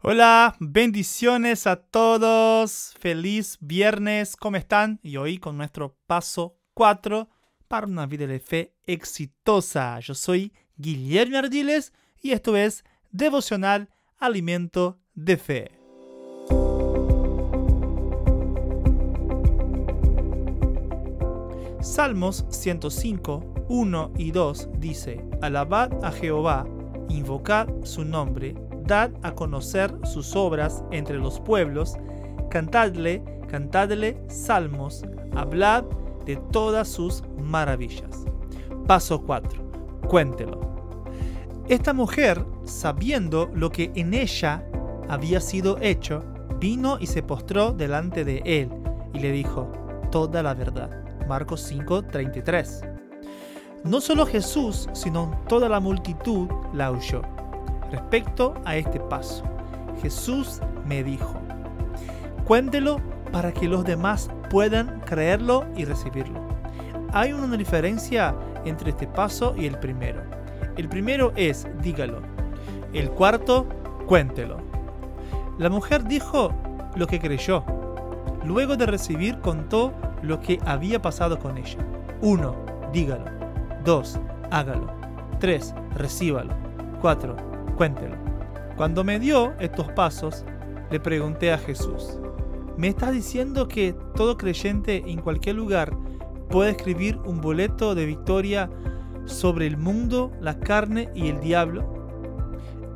Hola, bendiciones a todos. Feliz viernes, ¿cómo están? Y hoy con nuestro paso 4 para una vida de fe exitosa. Yo soy Guillermo Ardiles y esto es Devocional Alimento de Fe. Salmos 105, 1 y 2 dice, Alabad a Jehová, invocad su nombre, dad a conocer sus obras entre los pueblos, cantadle, cantadle salmos, hablad de todas sus maravillas. Paso 4. Cuéntelo. Esta mujer, sabiendo lo que en ella había sido hecho, vino y se postró delante de él y le dijo toda la verdad. Marcos 5:33. No solo Jesús, sino toda la multitud la oyó. Respecto a este paso, Jesús me dijo, cuéntelo para que los demás puedan creerlo y recibirlo. Hay una diferencia entre este paso y el primero. El primero es dígalo. El cuarto, cuéntelo. La mujer dijo lo que creyó. Luego de recibir contó lo que había pasado con ella. 1. Dígalo. 2. Hágalo. 3. Recíbalo. 4. Cuéntelo. Cuando me dio estos pasos, le pregunté a Jesús, ¿me estás diciendo que todo creyente en cualquier lugar puede escribir un boleto de victoria sobre el mundo, la carne y el diablo?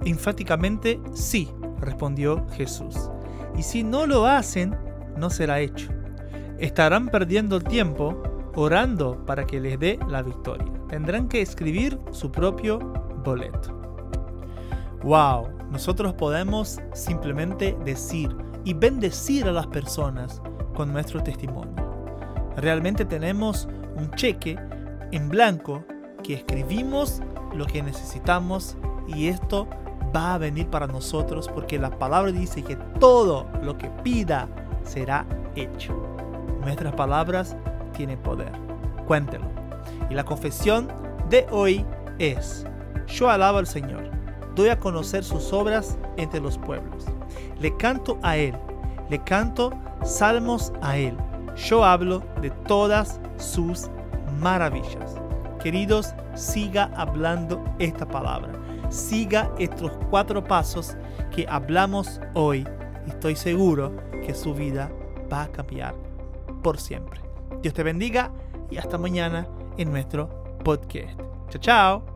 Enfáticamente sí, respondió Jesús. Y si no lo hacen, no será hecho estarán perdiendo el tiempo orando para que les dé la victoria. Tendrán que escribir su propio boleto. Wow, nosotros podemos simplemente decir y bendecir a las personas con nuestro testimonio. Realmente tenemos un cheque en blanco que escribimos lo que necesitamos y esto va a venir para nosotros porque la palabra dice que todo lo que pida será hecho. Nuestras palabras tienen poder. Cuéntelo. Y la confesión de hoy es, yo alabo al Señor, doy a conocer sus obras entre los pueblos. Le canto a Él, le canto salmos a Él. Yo hablo de todas sus maravillas. Queridos, siga hablando esta palabra. Siga estos cuatro pasos que hablamos hoy. Estoy seguro que su vida va a cambiar por siempre. Dios te bendiga y hasta mañana en nuestro podcast. Chao, chao.